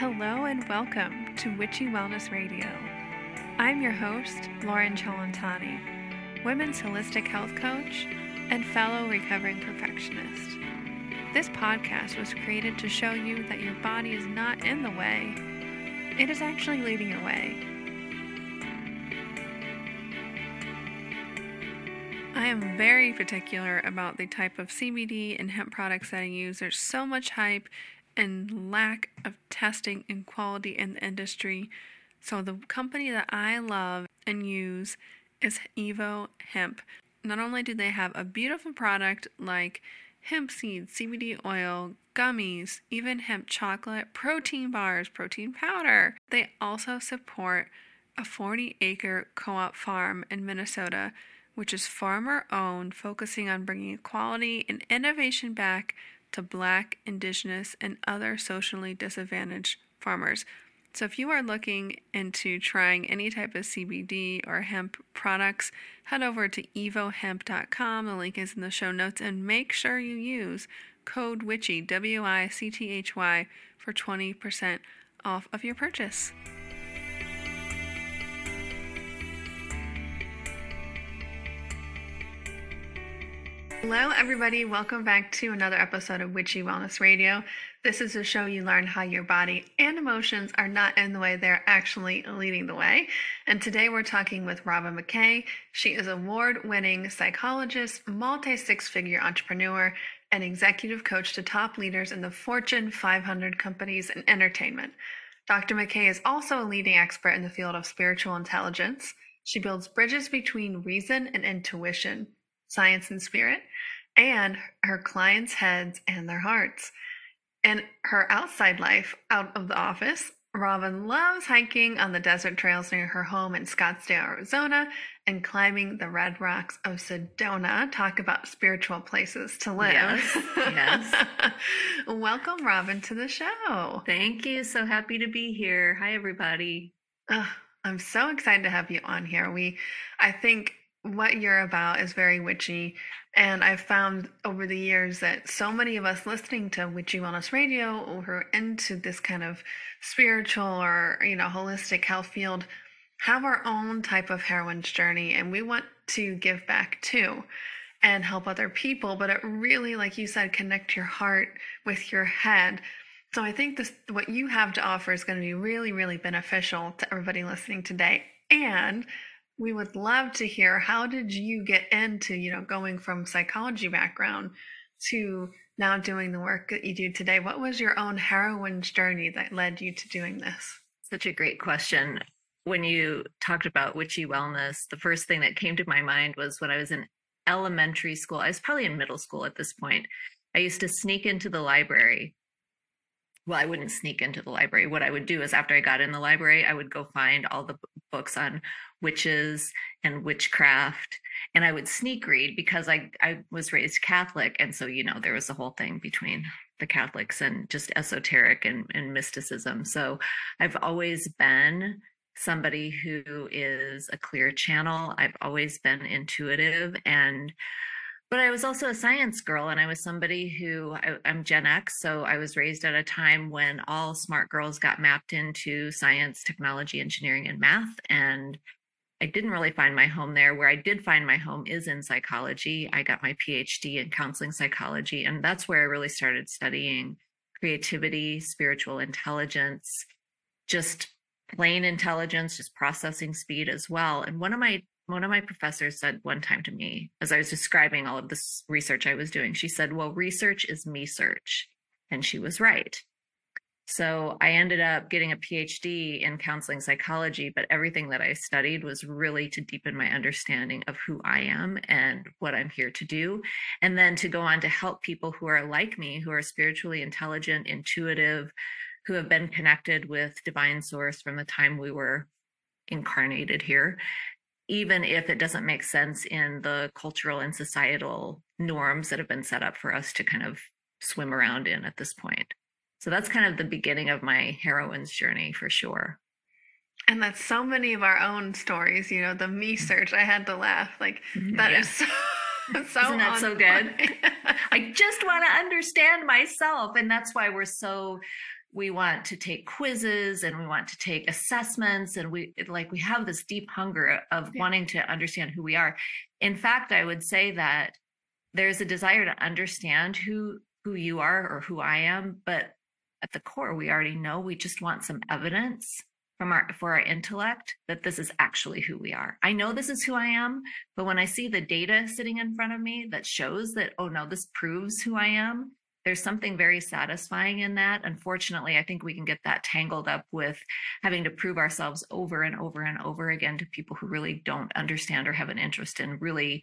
Hello and welcome to Witchy Wellness Radio. I'm your host, Lauren Chalantani, women's holistic health coach and fellow recovering perfectionist. This podcast was created to show you that your body is not in the way, it is actually leading your way. I am very particular about the type of CBD and hemp products that I use. There's so much hype and lack of testing and quality in the industry. So, the company that I love and use is Evo Hemp. Not only do they have a beautiful product like hemp seed, CBD oil, gummies, even hemp chocolate, protein bars, protein powder, they also support a 40 acre co op farm in Minnesota, which is farmer owned, focusing on bringing equality and innovation back to Black, Indigenous, and other socially disadvantaged farmers. So, if you are looking into trying any type of CBD or hemp products, head over to evohemp.com. The link is in the show notes, and make sure you use code WICHY, W I C T H Y, for 20% off of your purchase. Hello, everybody. Welcome back to another episode of Witchy Wellness Radio. This is a show you learn how your body and emotions are not in the way, they're actually leading the way. And today we're talking with Robin McKay. She is award winning psychologist, multi six figure entrepreneur, and executive coach to top leaders in the Fortune 500 companies and entertainment. Dr. McKay is also a leading expert in the field of spiritual intelligence. She builds bridges between reason and intuition science and spirit, and her clients' heads and their hearts. In her outside life, out of the office, Robin loves hiking on the desert trails near her home in Scottsdale, Arizona, and climbing the red rocks of Sedona. Talk about spiritual places to live. Yes. yes. Welcome, Robin, to the show. Thank you. So happy to be here. Hi, everybody. I'm so excited to have you on here. We, I think, what you're about is very witchy. And I've found over the years that so many of us listening to Witchy Wellness Radio who are into this kind of spiritual or, you know, holistic health field have our own type of heroine's journey. And we want to give back too and help other people. But it really, like you said, connect your heart with your head. So I think this what you have to offer is going to be really, really beneficial to everybody listening today. And we would love to hear how did you get into you know going from psychology background to now doing the work that you do today? What was your own heroine's journey that led you to doing this? Such a great question. When you talked about witchy wellness the first thing that came to my mind was when i was in elementary school i was probably in middle school at this point i used to sneak into the library well, I wouldn't sneak into the library. What I would do is after I got in the library, I would go find all the books on witches and witchcraft and i would sneak read because i i was raised catholic and so you know there was a whole thing between the catholics and just esoteric and, and mysticism so i've always been somebody who is a clear channel i've always been intuitive and but I was also a science girl, and I was somebody who I, am Gen X, so I was raised at a time when all smart girls got mapped into science, technology, engineering, and math. And I didn't really find my home there. Where I did find my home is in psychology. I got my PhD in counseling psychology, and that's where I really started studying creativity, spiritual intelligence, just plain intelligence, just processing speed as well. And one of my one of my professors said one time to me as I was describing all of this research I was doing, she said, Well, research is me search. And she was right. So I ended up getting a PhD in counseling psychology, but everything that I studied was really to deepen my understanding of who I am and what I'm here to do. And then to go on to help people who are like me, who are spiritually intelligent, intuitive, who have been connected with divine source from the time we were incarnated here, even if it doesn't make sense in the cultural and societal norms that have been set up for us to kind of swim around in at this point. So that's kind of the beginning of my heroine's journey for sure. And that's so many of our own stories, you know, the me mm-hmm. search. I had to laugh. Like mm-hmm. that yeah. is so so Isn't that so good? I just want to understand myself. And that's why we're so we want to take quizzes and we want to take assessments and we like we have this deep hunger of yeah. wanting to understand who we are in fact i would say that there's a desire to understand who who you are or who i am but at the core we already know we just want some evidence from our for our intellect that this is actually who we are. I know this is who I am, but when I see the data sitting in front of me that shows that oh no, this proves who I am, there's something very satisfying in that. Unfortunately, I think we can get that tangled up with having to prove ourselves over and over and over again to people who really don't understand or have an interest in really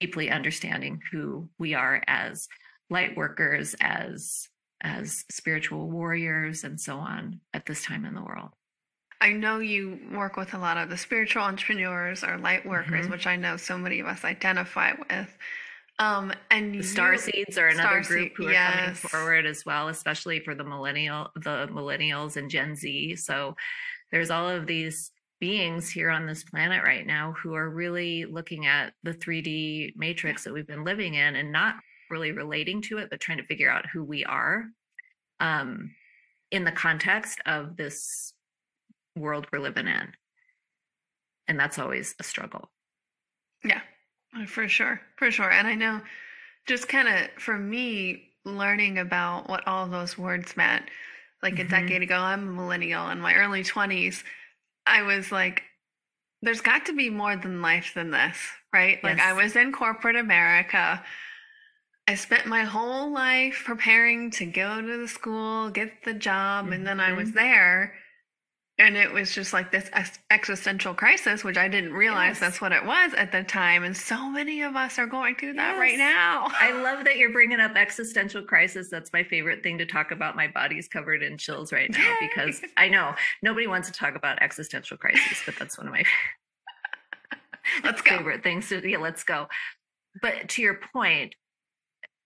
deeply understanding who we are as light workers, as as spiritual warriors and so on at this time in the world. I know you work with a lot of the spiritual entrepreneurs or light workers, mm-hmm. which I know so many of us identify with. Um, and the star seeds are another group who are yes. coming forward as well, especially for the millennial, the millennials and Gen Z. So there's all of these beings here on this planet right now who are really looking at the 3D matrix that we've been living in and not really relating to it, but trying to figure out who we are um, in the context of this world we're living in. And that's always a struggle. Yeah, for sure. For sure. And I know just kind of for me, learning about what all those words meant, like mm-hmm. a decade ago, I'm a millennial in my early 20s. I was like, there's got to be more than life than this, right? Yes. Like I was in corporate America. I spent my whole life preparing to go to the school, get the job, mm-hmm. and then I was mm-hmm. there and it was just like this existential crisis which i didn't realize yes. that's what it was at the time. And so many of us are going through that yes. right now. I love that you're bringing up existential crisis. That's my favorite thing to talk about. My body's covered in chills right now because i know nobody wants to talk about existential crisis but that's one of my let's favorite things to yeah let's go. But to your point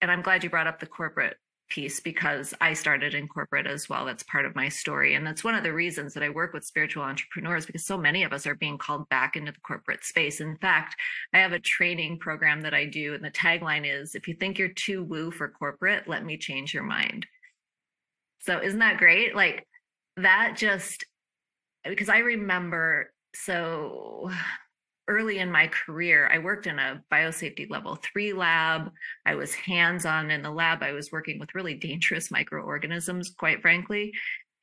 and i'm glad you brought up the corporate piece because I started in corporate as well. That's part of my story. And that's one of the reasons that I work with spiritual entrepreneurs because so many of us are being called back into the corporate space. In fact, I have a training program that I do, and the tagline is if you think you're too woo for corporate, let me change your mind. So, isn't that great? Like, that just because I remember so early in my career, I worked in a biosafety level three lab. I was hands on in the lab. I was working with really dangerous microorganisms, quite frankly,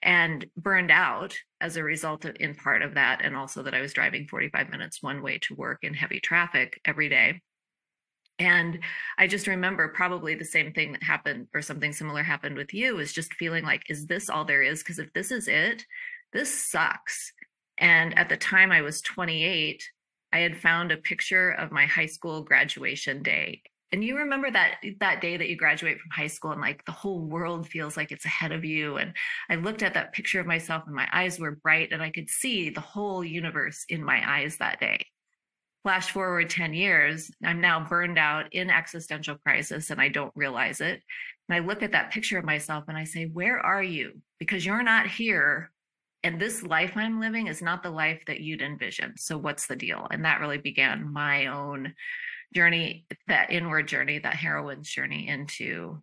and burned out as a result of, in part of that. And also that I was driving 45 minutes one way to work in heavy traffic every day. And I just remember probably the same thing that happened or something similar happened with you is just feeling like, is this all there is? Because if this is it, this sucks. And at the time I was 28, I had found a picture of my high school graduation day. And you remember that that day that you graduate from high school and like the whole world feels like it's ahead of you. And I looked at that picture of myself and my eyes were bright and I could see the whole universe in my eyes that day. Flash forward 10 years, I'm now burned out in existential crisis and I don't realize it. And I look at that picture of myself and I say, Where are you? Because you're not here and this life I'm living is not the life that you'd envision. So what's the deal? And that really began my own journey, that inward journey, that heroine's journey into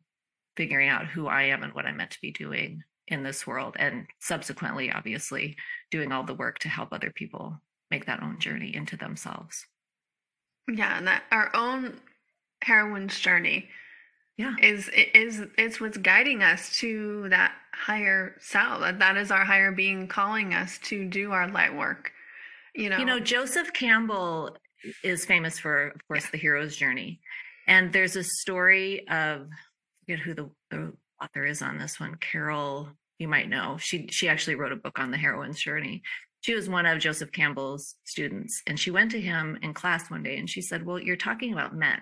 figuring out who I am and what I'm meant to be doing in this world. And subsequently, obviously, doing all the work to help other people make that own journey into themselves. Yeah, and that our own heroine's journey yeah. is is it's what's guiding us to that higher self. That that is our higher being calling us to do our light work you know you know joseph campbell is famous for of course the hero's journey. And there's a story of I forget who the, the author is on this one carol you might know. She she actually wrote a book on the heroine's journey. She was one of joseph campbell's students and she went to him in class one day and she said well you're talking about men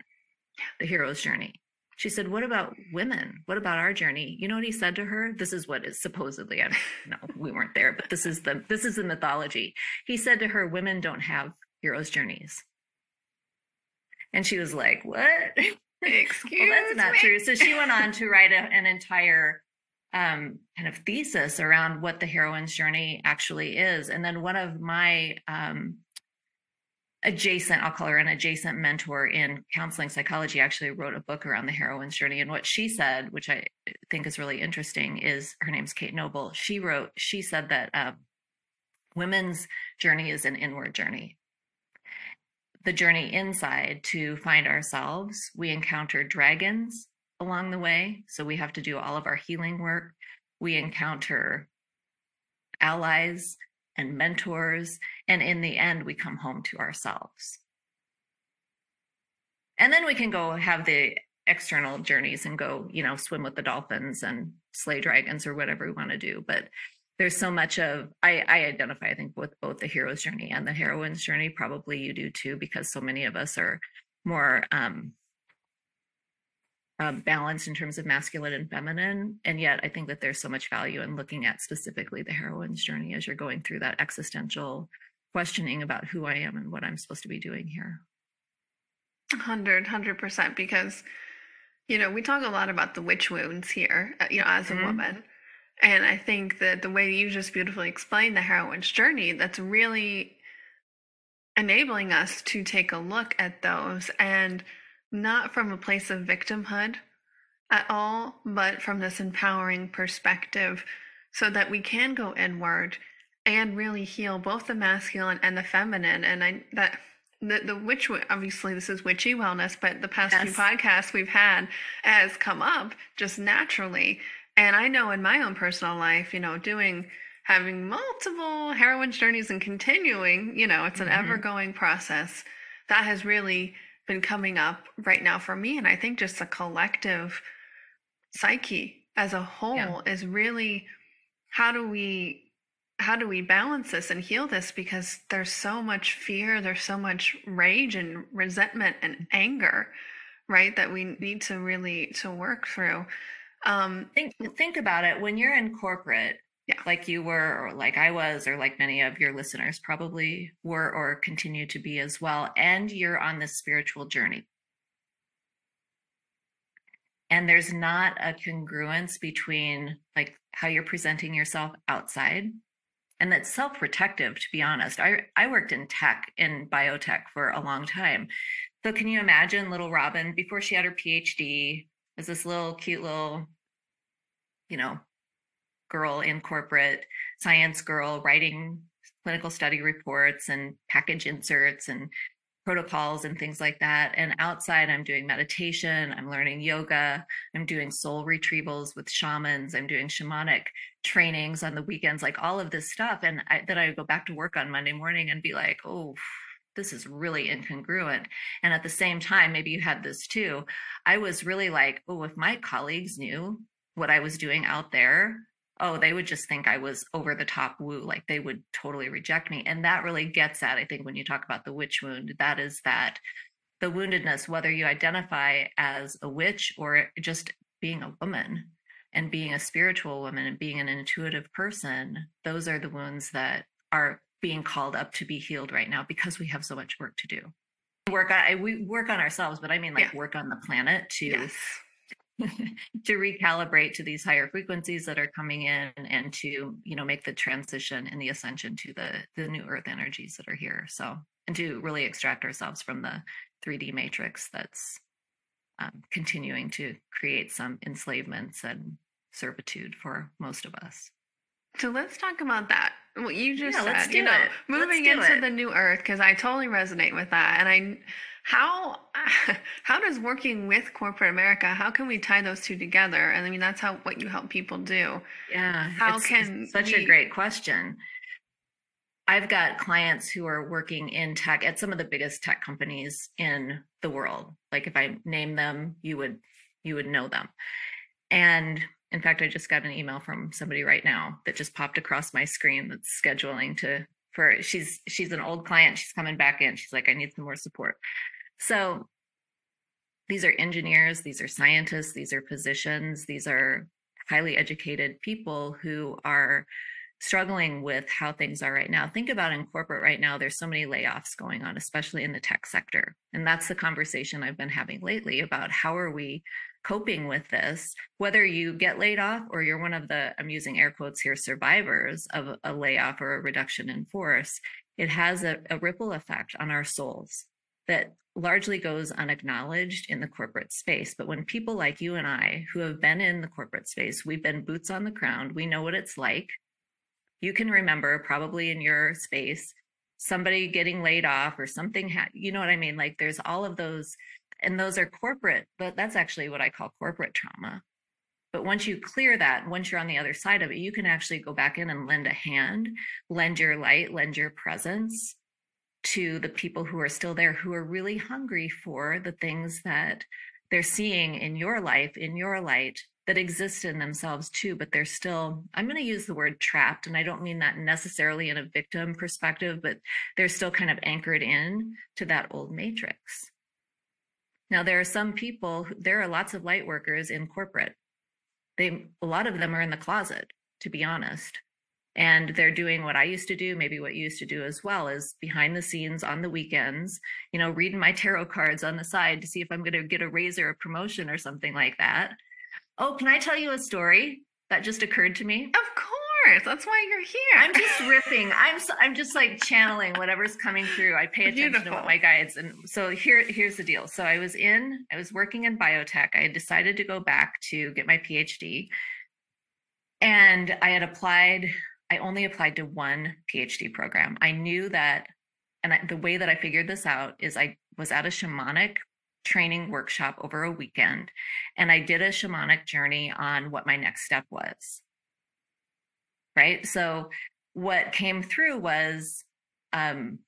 the hero's journey she said, What about women? What about our journey? You know what he said to her? This is what is supposedly, I no, we weren't there, but this is the this is the mythology. He said to her, Women don't have heroes' journeys. And she was like, What? Excuse well, that's not me. true. So she went on to write a, an entire um, kind of thesis around what the heroine's journey actually is. And then one of my um, adjacent, I'll call her an adjacent mentor in counseling psychology, actually wrote a book around the heroine's journey. And what she said, which I think is really interesting is her name's Kate Noble. She wrote, she said that uh, women's journey is an inward journey. The journey inside to find ourselves, we encounter dragons along the way. So we have to do all of our healing work. We encounter allies and mentors. And in the end, we come home to ourselves. And then we can go have the external journeys and go, you know, swim with the dolphins and slay dragons or whatever we want to do. But there's so much of I, I identify, I think, with both the hero's journey and the heroine's journey. Probably you do too, because so many of us are more um, uh, balanced in terms of masculine and feminine. And yet, I think that there's so much value in looking at specifically the heroine's journey as you're going through that existential questioning about who I am and what I'm supposed to be doing here. 100, 100%. Because, you know, we talk a lot about the witch wounds here, uh, you know, as a mm-hmm. woman. And I think that the way you just beautifully explained the heroine's journey, that's really enabling us to take a look at those and not from a place of victimhood at all, but from this empowering perspective so that we can go inward and really heal both the masculine and the feminine. And I that the the witch obviously this is witchy wellness, but the past yes. few podcasts we've had has come up just naturally. And I know in my own personal life, you know, doing having multiple heroine journeys and continuing, you know, it's an mm-hmm. ever going process that has really been coming up right now for me. And I think just the collective psyche as a whole yeah. is really how do we how do we balance this and heal this because there's so much fear there's so much rage and resentment and anger right that we need to really to work through um think think about it when you're in corporate yeah. like you were or like I was or like many of your listeners probably were or continue to be as well and you're on this spiritual journey. And there's not a congruence between like how you're presenting yourself outside and that's self-protective to be honest. I I worked in tech in biotech for a long time. So can you imagine little Robin before she had her PhD as this little cute little you know girl in corporate, science girl writing clinical study reports and package inserts and protocols and things like that. And outside, I'm doing meditation, I'm learning yoga, I'm doing soul retrievals with shamans, I'm doing shamanic trainings on the weekends, like all of this stuff. And I, then I go back to work on Monday morning and be like, oh, this is really incongruent. And at the same time, maybe you had this too. I was really like, oh, if my colleagues knew what I was doing out there, oh, they would just think I was over the top woo, like they would totally reject me. And that really gets at, I think, when you talk about the witch wound, that is that the woundedness, whether you identify as a witch or just being a woman and being a spiritual woman and being an intuitive person, those are the wounds that are being called up to be healed right now because we have so much work to do. Work on we work on ourselves, but I mean like yeah. work on the planet to yes to recalibrate to these higher frequencies that are coming in and to you know make the transition and the ascension to the the new earth energies that are here so and to really extract ourselves from the 3d matrix that's um, continuing to create some enslavements and servitude for most of us so let's talk about that what you just yeah, said you know it. moving into it. the new earth because i totally resonate with that and i how how does working with corporate America how can we tie those two together? And I mean that's how what you help people do. Yeah. How can such we... a great question. I've got clients who are working in tech at some of the biggest tech companies in the world. Like if I name them, you would you would know them. And in fact, I just got an email from somebody right now that just popped across my screen that's scheduling to for she's she's an old client she's coming back in she's like i need some more support so these are engineers, these are scientists, these are physicians, these are highly educated people who are struggling with how things are right now. Think about in corporate right now, there's so many layoffs going on, especially in the tech sector. And that's the conversation I've been having lately about how are we coping with this, whether you get laid off or you're one of the, I'm using air quotes here, survivors of a layoff or a reduction in force, it has a, a ripple effect on our souls that largely goes unacknowledged in the corporate space. But when people like you and I, who have been in the corporate space, we've been boots on the ground, we know what it's like. You can remember probably in your space somebody getting laid off or something, ha- you know what I mean? Like there's all of those, and those are corporate, but that's actually what I call corporate trauma. But once you clear that, once you're on the other side of it, you can actually go back in and lend a hand, lend your light, lend your presence to the people who are still there who are really hungry for the things that they're seeing in your life, in your light that exist in themselves too, but they're still, I'm going to use the word trapped. And I don't mean that necessarily in a victim perspective, but they're still kind of anchored in to that old matrix. Now, there are some people, there are lots of light workers in corporate. They, a lot of them are in the closet, to be honest and they're doing what I used to do, maybe what you used to do as well, is behind the scenes on the weekends, you know, reading my tarot cards on the side to see if I'm going to get a raise or a promotion or something like that. Oh, can I tell you a story that just occurred to me? Of course, that's why you're here. I'm just ripping. I'm I'm just like channeling whatever's coming through. I pay attention Beautiful. to what my guides and so here here's the deal. So I was in I was working in biotech. I had decided to go back to get my PhD. And I had applied I only applied to one PhD program. I knew that, and I, the way that I figured this out is I was at a shamanic training workshop over a weekend, and I did a shamanic journey on what my next step was. Right. So, what came through was um,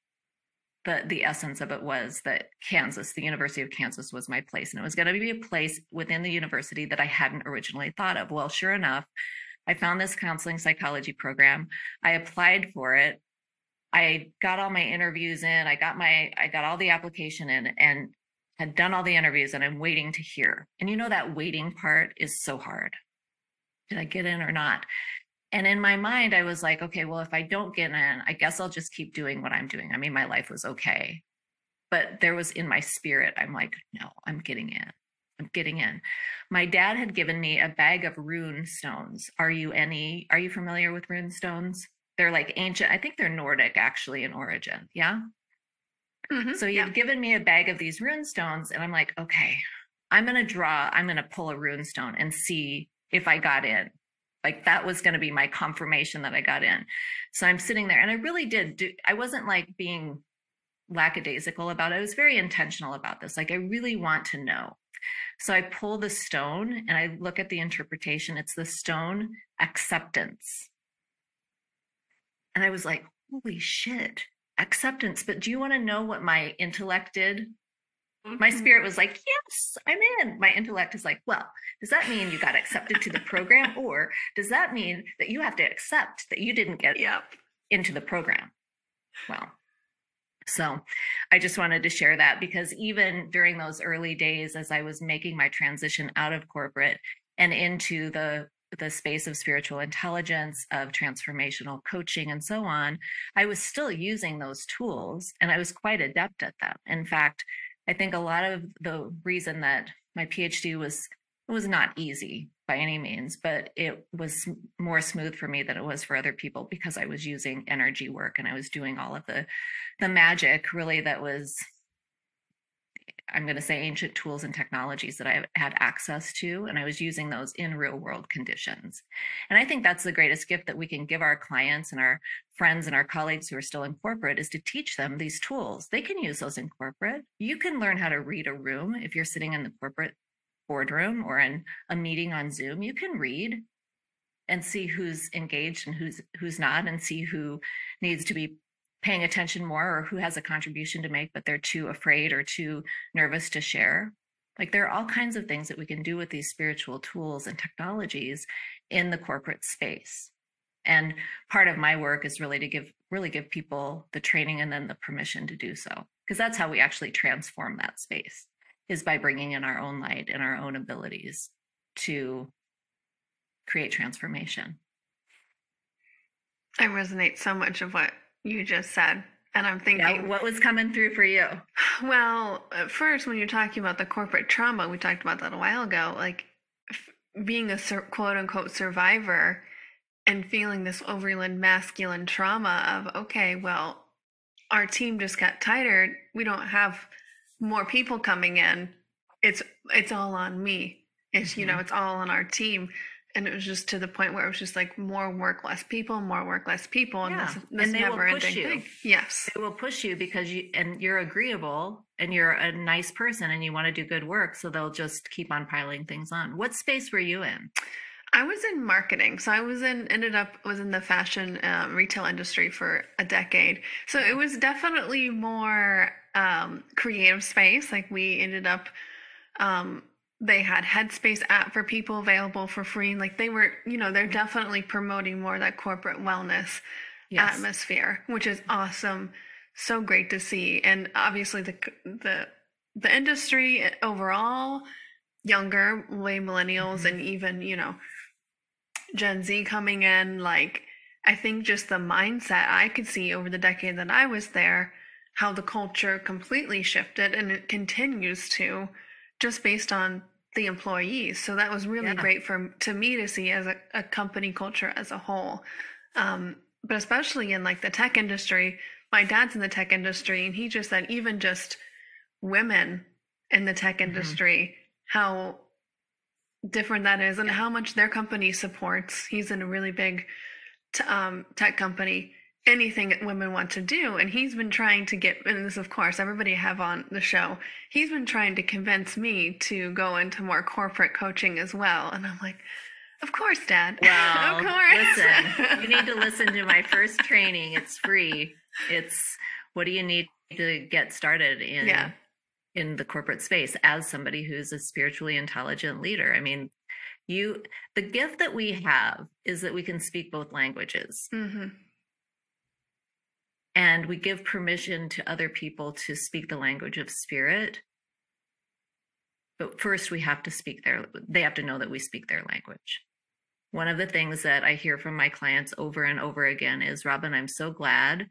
the the essence of it was that Kansas, the University of Kansas, was my place, and it was going to be a place within the university that I hadn't originally thought of. Well, sure enough, I found this counseling psychology program. I applied for it. I got all my interviews in. I got my I got all the application in and had done all the interviews and I'm waiting to hear. And you know that waiting part is so hard. Did I get in or not? And in my mind I was like, okay, well if I don't get in, I guess I'll just keep doing what I'm doing. I mean, my life was okay. But there was in my spirit, I'm like, no, I'm getting in. I'm getting in. My dad had given me a bag of rune stones. Are you any are you familiar with rune stones? They're like ancient, I think they're Nordic actually in origin. Yeah. Mm-hmm, so he yeah. had given me a bag of these rune stones, and I'm like, okay, I'm gonna draw, I'm gonna pull a rune stone and see if I got in. Like that was gonna be my confirmation that I got in. So I'm sitting there, and I really did do I wasn't like being lackadaisical about it. I was very intentional about this. Like I really want to know. So I pull the stone and I look at the interpretation. It's the stone acceptance. And I was like, holy shit, acceptance. But do you want to know what my intellect did? Mm-hmm. My spirit was like, yes, I'm in. My intellect is like, well, does that mean you got accepted to the program? Or does that mean that you have to accept that you didn't get yep. into the program? Well, so I just wanted to share that because even during those early days, as I was making my transition out of corporate and into the the space of spiritual intelligence, of transformational coaching, and so on, I was still using those tools and I was quite adept at them. In fact, I think a lot of the reason that my PhD was was not easy by any means, but it was more smooth for me than it was for other people because I was using energy work and I was doing all of the the magic really that was I'm going to say ancient tools and technologies that I had access to, and I was using those in real world conditions. And I think that's the greatest gift that we can give our clients and our friends and our colleagues who are still in corporate is to teach them these tools. They can use those in corporate. You can learn how to read a room if you're sitting in the corporate boardroom or in a meeting on Zoom, you can read and see who's engaged and who's who's not and see who needs to be paying attention more or who has a contribution to make but they're too afraid or too nervous to share like there are all kinds of things that we can do with these spiritual tools and technologies in the corporate space and part of my work is really to give really give people the training and then the permission to do so because that's how we actually transform that space is by bringing in our own light and our own abilities to create transformation. I resonate so much of what you just said. And I'm thinking, yeah, what was coming through for you? Well, at first, when you're talking about the corporate trauma, we talked about that a while ago, like f- being a sur- quote unquote survivor and feeling this overland masculine trauma of, okay, well, our team just got tighter. We don't have more people coming in, it's it's all on me. It's you know, Mhm. it's all on our team. And it was just to the point where it was just like more work, less people, more work, less people, and Yeah, this, and this they will never push ending you. thing. Yes. It will push you because you and you're agreeable and you're a nice person and you want to do good work, so they'll just keep on piling things on. What space were you in? I was in marketing, so I was in ended up was in the fashion um, retail industry for a decade. So it was definitely more um, creative space. Like we ended up, um, they had Headspace app for people available for free. Like they were, you know, they're definitely promoting more that corporate wellness Yes. atmosphere, which is awesome. So great to see, and obviously the the the industry overall, younger, way millennials, Mhm. and even you know Gen Z coming in. Like I think just the mindset I could see over the decade that I was there, how the culture completely shifted, and it continues to, just based on the employees. So that was really Yeah. great for to me to see as a, a company culture as a whole. Um, but especially in like the tech industry, my dad's in the tech industry, and he just said even just women in the tech Mhm. industry, how different that is, and how much their company supports. He's in a really big t- um, tech company. Anything that women want to do, and he's been trying to get, and this of course everybody have on the show. He's been trying to convince me to go into more corporate coaching as well, and I'm like, of course, Dad. Well, of course. listen, you need to listen to my first training. It's free. It's what do you need to get started in Yeah. in the corporate space as somebody who's a spiritually intelligent leader. I mean, you the gift that we have is that we can speak both languages hmm and we give permission to other people to speak the language of spirit. But first we have to speak their they have to know that we speak their language. One of the things that I hear from my clients over and over again is Robin, I'm so glad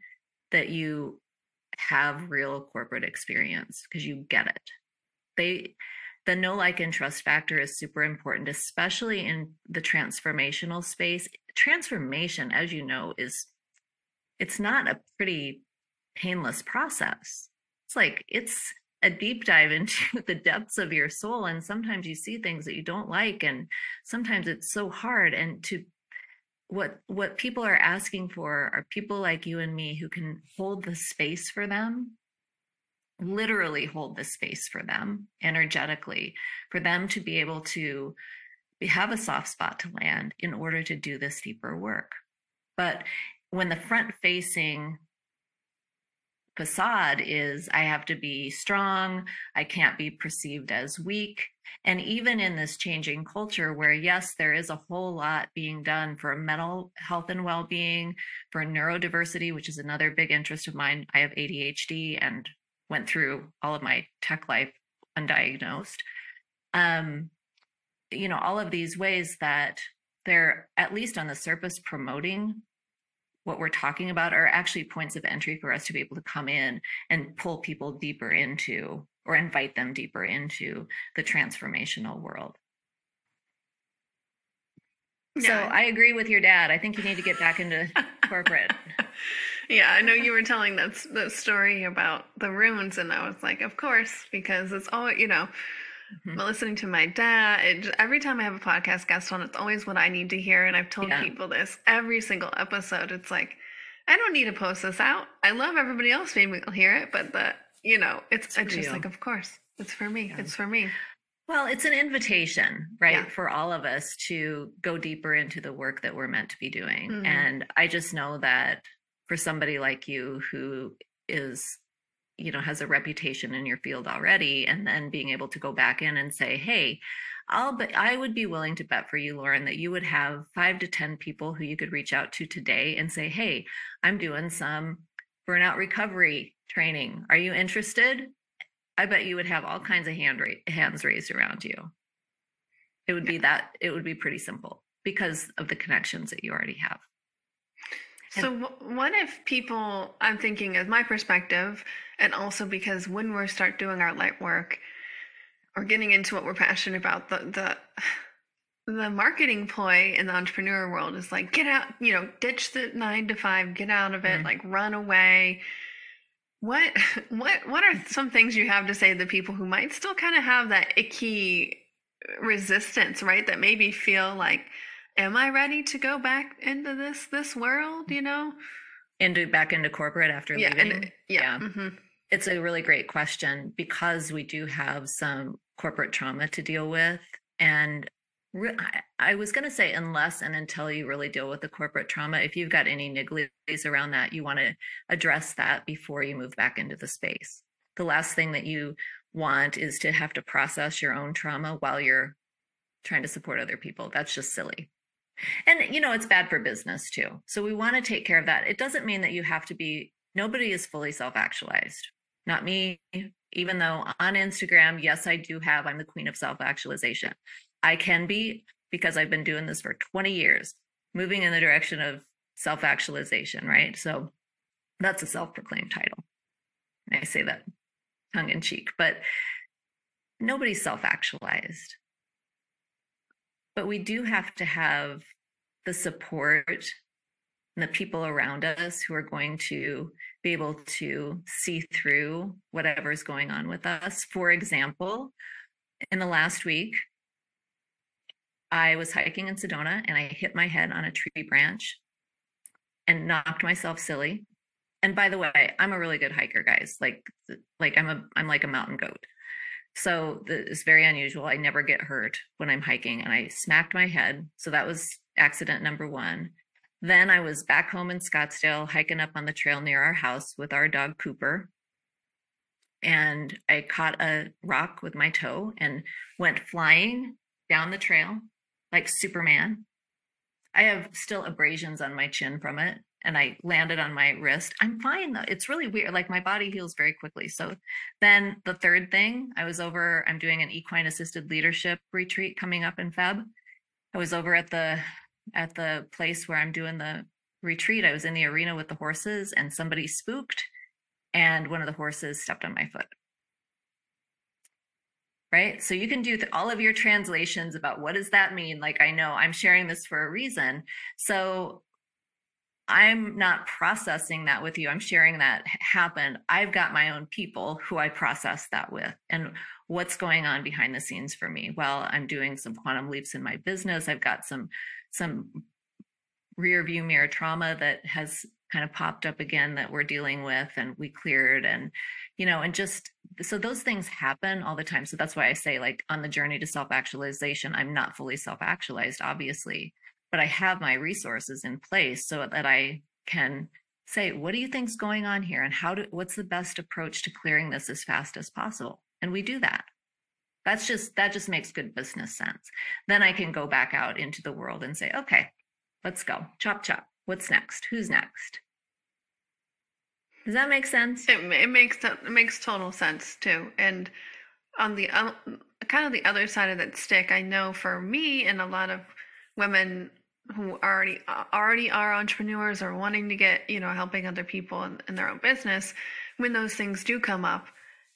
that you have real corporate experience because you get it. They the know like and trust factor is super important especially in the transformational space. Transformation as you know is it's not a pretty painless process. It's like it's a deep dive into the depths of your soul and sometimes you see things that you don't like and sometimes it's so hard and to what what people are asking for are people like you and me who can hold the space for them literally hold the space for them energetically for them to be able to have a soft spot to land in order to do this deeper work but when the front facing facade is I have to be strong, I can't be perceived as weak. And even in this changing culture, where yes, there is a whole lot being done for mental health and well being, for neurodiversity, which is another big interest of mine. I have ADHD and went through all of my tech life undiagnosed. Um, you know, all of these ways that they're at least on the surface promoting what we're talking about are actually points of entry for us to be able to come in and pull people deeper into or invite them deeper into the transformational world. So I agree with your dad. I think you need to get back into corporate. yeah, I know you were telling that that story about the runes, and I was like, of course, because it's all you know. Mhm. But listening to my dad, it, every time I have a podcast guest on, it's always what I need to hear, and I've told Yeah. people this every single episode. It's like, I don't need to post this out. I love everybody else being able to hear it, but the you know, it's, It's it's just like, of course, it's for me. Yeah. It's for me. Well, it's an invitation, right, Yeah. for all of us to go deeper into the work that we're meant to be doing. Mhm. And I just know that for somebody like you who is, you know, has a reputation in your field already, and then being able to go back in and say, hey, I'll but I would be willing to bet for you, Lauren, that you would have five to 10 people who you could reach out to today and say, hey, I'm doing some burnout recovery training. Are you interested? I bet you would have all kinds of hand ra- hands raised around you. It would be that it would be pretty simple because of the connections that you already have. So, what if people, I'm thinking as my perspective, and also because when we start doing our light work or getting into what we're passionate about, the, the, the marketing ploy in the entrepreneur world is like, get out, you know, ditch the nine to five, get out of it, Mhm. like run away, what what what are some things you have to say to the people who might still kind of have that icky resistance, right? That maybe feel like, am I ready to go back into this this world? You know, into back into corporate after yeah, leaving. and, yeah, yeah. Mm-hmm. It's a really great question because we do have some corporate trauma to deal with, and re- I, I was going to say unless and until you really deal with the corporate trauma, if you've got any nigglies around that, you want to address that before you move back into the space. The last thing that you want is to have to process your own trauma while you're trying to support other people. That's just silly. And, you know, it's bad for business too. So we want to take care of that. It doesn't mean that you have to be, nobody is fully self actualized. Not me, even though on Instagram, yes, I do have, I'm the queen of self actualization. I can be because I've been doing this for 20 years, moving in the direction of self actualization, right? So that's a self proclaimed title. I say that tongue in cheek, but nobody's self actualized. But we do have to have the support and the people around us who are going to be able to see through whatever's going on with us. For example, in the last week, I was hiking in Sedona and I hit my head on a tree branch and knocked myself silly. And by the way i'm a really good hiker guys. Like like i'm a i'm like a mountain goat so it's very unusual. I never get hurt when i'm hiking and i smacked my head. So that was accident number one. Then i was back home in scottsdale hiking up on the trail near our house with our dog cooper. And i caught a rock with my toe and went flying down the trail like superman. I have still abrasions on my chin from it and I landed on my wrist. I'm fine though. It's really weird. Like my body heals very quickly. So then the third thing, I was over, I'm doing an equine assisted leadership retreat coming up in Feb. I was over at the at the place where I'm doing the retreat. I was in the arena with the horses and somebody spooked and one of the horses stepped on my foot. Right? So you can do th- all of your translations about what does that mean? Like I know I'm sharing this for a reason. So I'm not processing that with you. I'm sharing that happened. I've got my own people who I process that with. And what's going on behind the scenes for me? Well, I'm doing some quantum leaps in my business. I've got some some rear view mirror trauma that has kind of popped up again that we're dealing with and we cleared and you know and just so those things happen all the time so that's why i say like on the journey to self actualization i'm not fully self actualized obviously but I have my resources in place so that I can say, what do you think's going on here? And how do, what's the best approach to clearing this as fast as possible? And we do that. That's just, that just makes good business sense. Then I can go back out into the world and say, okay, let's go. Chop, chop. What's next? Who's next? Does that make sense? It, it makes it makes total sense too. And on the kind of the other side of that stick, I know for me and a lot of women who already already are entrepreneurs or wanting to get you know helping other people in, in their own business when those things do come up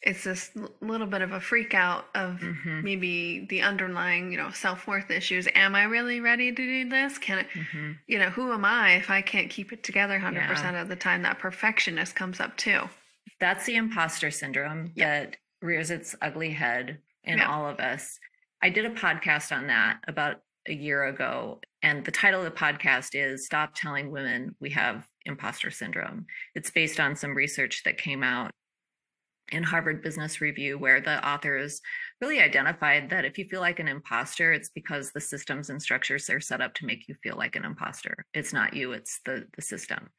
it's this little bit of a freak out of mm-hmm. maybe the underlying you know self-worth issues. Am i really ready to do this? Can it mm-hmm. you know who am i if i can't keep it together 100% yeah. of the time? That perfectionist comes up too. That's the imposter syndrome that rears its ugly head in all of us. I did a podcast on that about a year ago. And the title of the podcast is Stop Telling Women We Have Imposter Syndrome. It's based on some research that came out in Harvard Business Review, where the authors really identified that if you feel like an imposter, it's because the systems and structures are set up to make you feel like an imposter. It's not you, it's the, the system.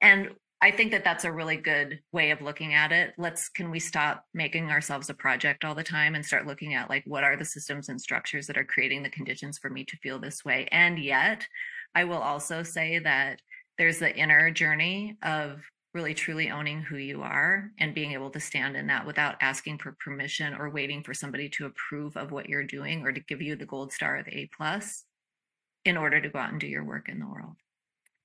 And I think that that's a really good way of looking at it. Let's can we stop making ourselves a project all the time and start looking at like what are the systems and structures that are creating the conditions for me to feel this way? And yet, I will also say that there's the inner journey of really truly owning who you are and being able to stand in that without asking for permission or waiting for somebody to approve of what you're doing or to give you the gold star of A plus in order to go out and do your work in the world.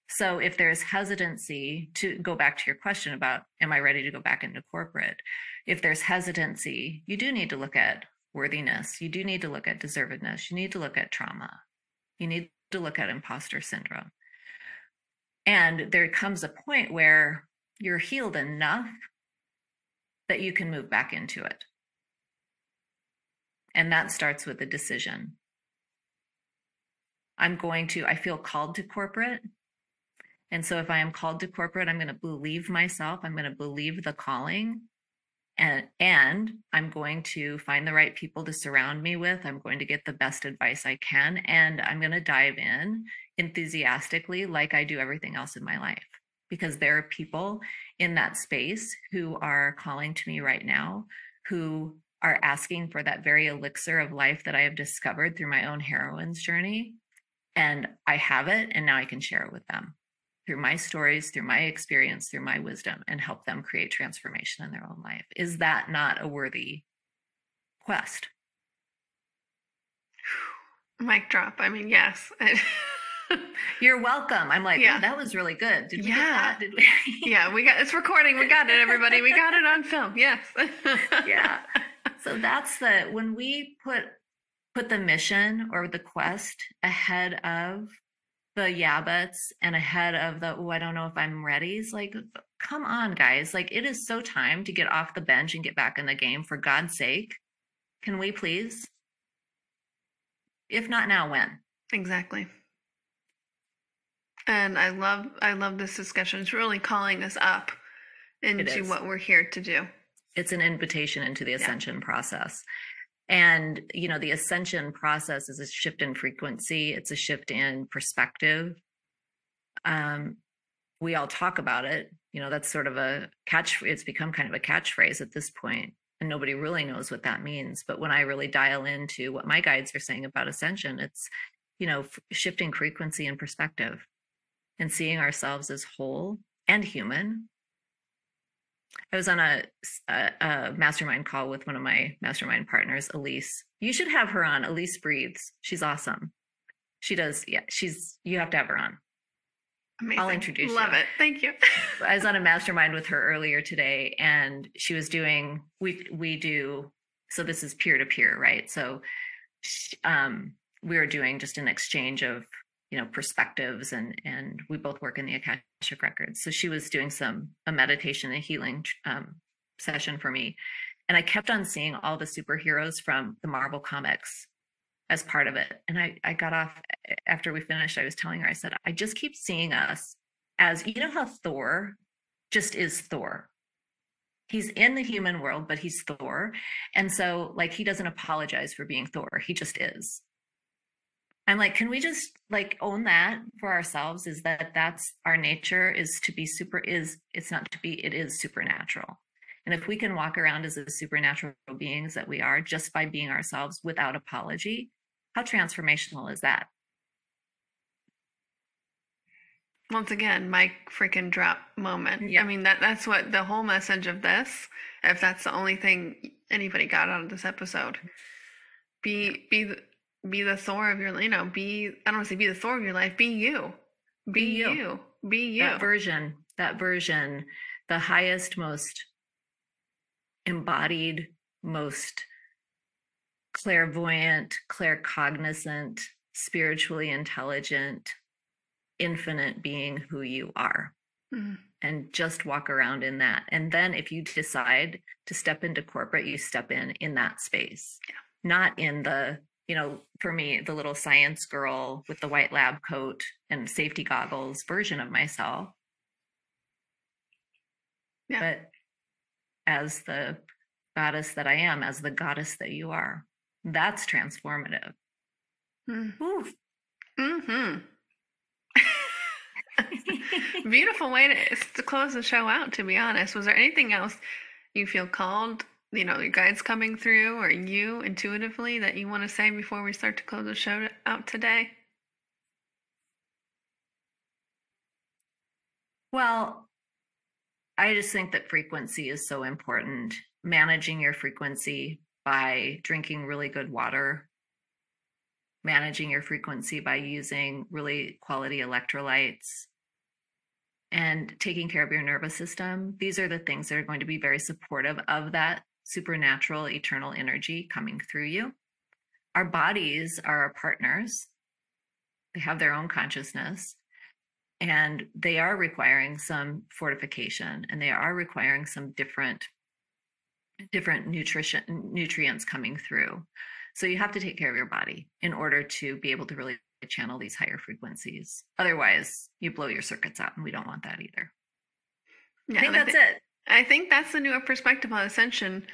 So if there's hesitancy to go back to your question about, am I ready to go back into corporate? If there's hesitancy, you do need to look at worthiness. You do need to look at deservedness. You need to look at trauma. You need to look at imposter syndrome. And there comes a point where you're healed enough that you can move back into it. And that starts with a decision. I'm going to, I feel called to corporate. And so if I am called to corporate, I'm going to believe myself, I'm going to believe the calling. And, and I'm going to find the right people to surround me with. I'm going to get the best advice I can. And I'm going to dive in enthusiastically, like I do everything else in my life, because there are people in that space who are calling to me right now who are asking for that very elixir of life that I have discovered through my own heroine's journey. And I have it, and now I can share it with them through my stories, through my experience, through my wisdom, and help them create transformation in their own life. Is that not a worthy quest? Mic drop. I mean, yes. You're welcome. I'm like, yeah, that was really good. Did we yeah. Did we? yeah, we got it's recording. We got it, everybody. We got it on film. Yes. yeah. So that's the when we put put the mission or the quest ahead of the yabbits and ahead of the oh i don't know if i'm ready it's like come on guys like it is so time to get off the bench and get back in the game for god's sake. Can we please? If not now when? Exactly. And i love i love this discussion. It's really calling us up into what we're here to do. It's an invitation into the ascension yeah. process and you know the ascension process is a shift in frequency. It's a shift in perspective. Um we all talk about it. You know that's sort of a catch it's become kind of a catchphrase at this point and nobody really knows what that means. But when i really dial into what my guides are saying about ascension it's you know f- shifting frequency and perspective and seeing ourselves as whole and human I was on a, a, a, mastermind call with one of my mastermind partners, Elise. You should have her on. Elise breathes. She's awesome. She does. Yeah, she's. You have to have her on. Amazing. I'll introduce Love you. it. Thank you. I was on a mastermind with her earlier today, and she was doing. We we do. So this is peer to peer, right? So, um, we were doing just an exchange of you know perspectives and and we both work in the akashic records. So she was doing some a meditation and healing um, session for me. And i kept on seeing all the superheroes from the marvel comics as part of it. And i i got off after we finished i was telling her i said i just keep seeing us as you know how thor just is thor? He's in the human world but he's thor. And so like he doesn't apologize for being thor. He just is I'm like, can we just like own that for ourselves? Is that that's our nature is to be super, is it's not to be, it is supernatural. And if we can walk around as a supernatural beings that we are just by being ourselves without apology, how transformational is that? Once again, my freaking drop moment. Yeah. I mean that that's what the whole message of this, if that's the only thing anybody got out of this episode. Be be be the Thor of your, you know, be, I don't want to say be the Thor of your life, be you. Be, be you. you. Be you. That version, that version, the highest, most embodied, most clairvoyant, claircognizant, spiritually intelligent, infinite being who you are. Mm-hmm. And just walk around in that. And then if you decide to step into corporate, you step in in that space, yeah. not in the you know, for me, the little science girl with the white lab coat and safety goggles version of myself. Yeah. But as the goddess that I am, as the goddess that you are, that's transformative. Mm. Hmm. Beautiful way to, to close the show out, to be honest. Was there anything else you feel called you know, your guides coming through or you intuitively that you want to say before we start to close the show out today? Well, I just think that frequency is so important. Managing your frequency by drinking really good water, managing your frequency by using really quality electrolytes, and taking care of your nervous system. These are the things that are going to be very supportive of that supernatural, eternal energy coming through you. Our bodies are our partners, they have their own consciousness. And they are requiring some fortification and they are requiring some different different nutrition nutrients coming through. So you have to take care of your body in order to be able to really channel these higher frequencies. Otherwise, you blow your circuits out, and we don't want that either. Yeah, I think that's it. I think that's the newer perspective on ascension.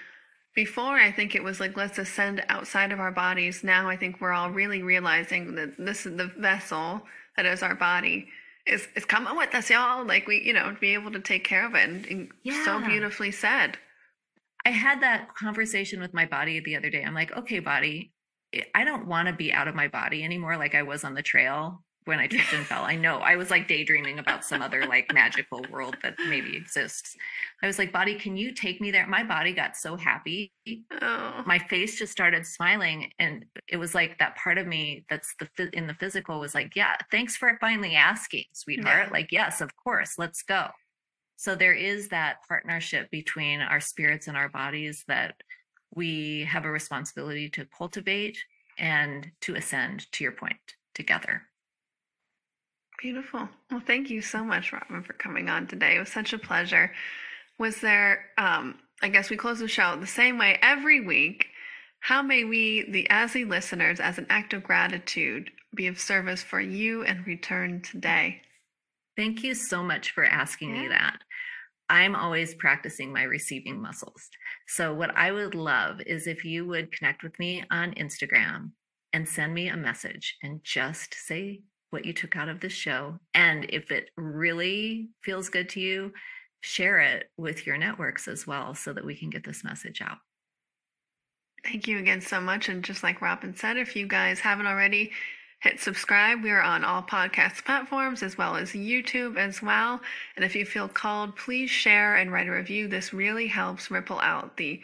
Before, I think it was like, let's ascend outside of our bodies. Now, I think we're all really realizing that this is the vessel that is our body is, is coming with us, y'all. Like, we, you know, be able to take care of it. And, and yeah. so beautifully said. I had that conversation with my body the other day. I'm like, okay, body, I don't want to be out of my body anymore like I was on the trail when I tripped and fell. I know I was like daydreaming about some other like magical world that maybe exists. I was like, body, can you take me there? My body got so happy. Oh. My face just started smiling. And it was like that part of me that's the in the physical was like, yeah, thanks for finally asking, sweetheart. Yeah. Like, yes, of course, let's go. So there is that partnership between our spirits and our bodies that we have a responsibility to cultivate and to ascend to your point together. Beautiful. Well, thank you so much, Robin, for coming on today. It was such a pleasure. Was there, um, I guess we close the show the same way every week. How may we, the ASI listeners, as an act of gratitude, be of service for you and return today? Thank you so much for asking yeah. me that. I'm always practicing my receiving muscles. So, what I would love is if you would connect with me on Instagram and send me a message and just say what you took out of this show. And if it really feels good to you, share it with your networks as well so that we can get this message out. Thank you again so much. And just like Robin said, if you guys haven't already, hit subscribe. We are on all podcast platforms as well as YouTube as well. And if you feel called, please share and write a review. This really helps ripple out the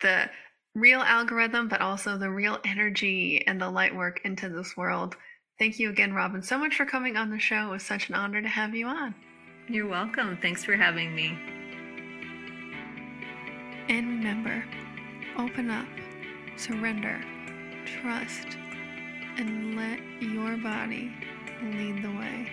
the real algorithm, but also the real energy and the light work into this world. Thank you again, Robin, so much for coming on the show. It was such an honor to have you on. You're welcome. Thanks for having me. And remember open up, surrender, trust, and let your body lead the way.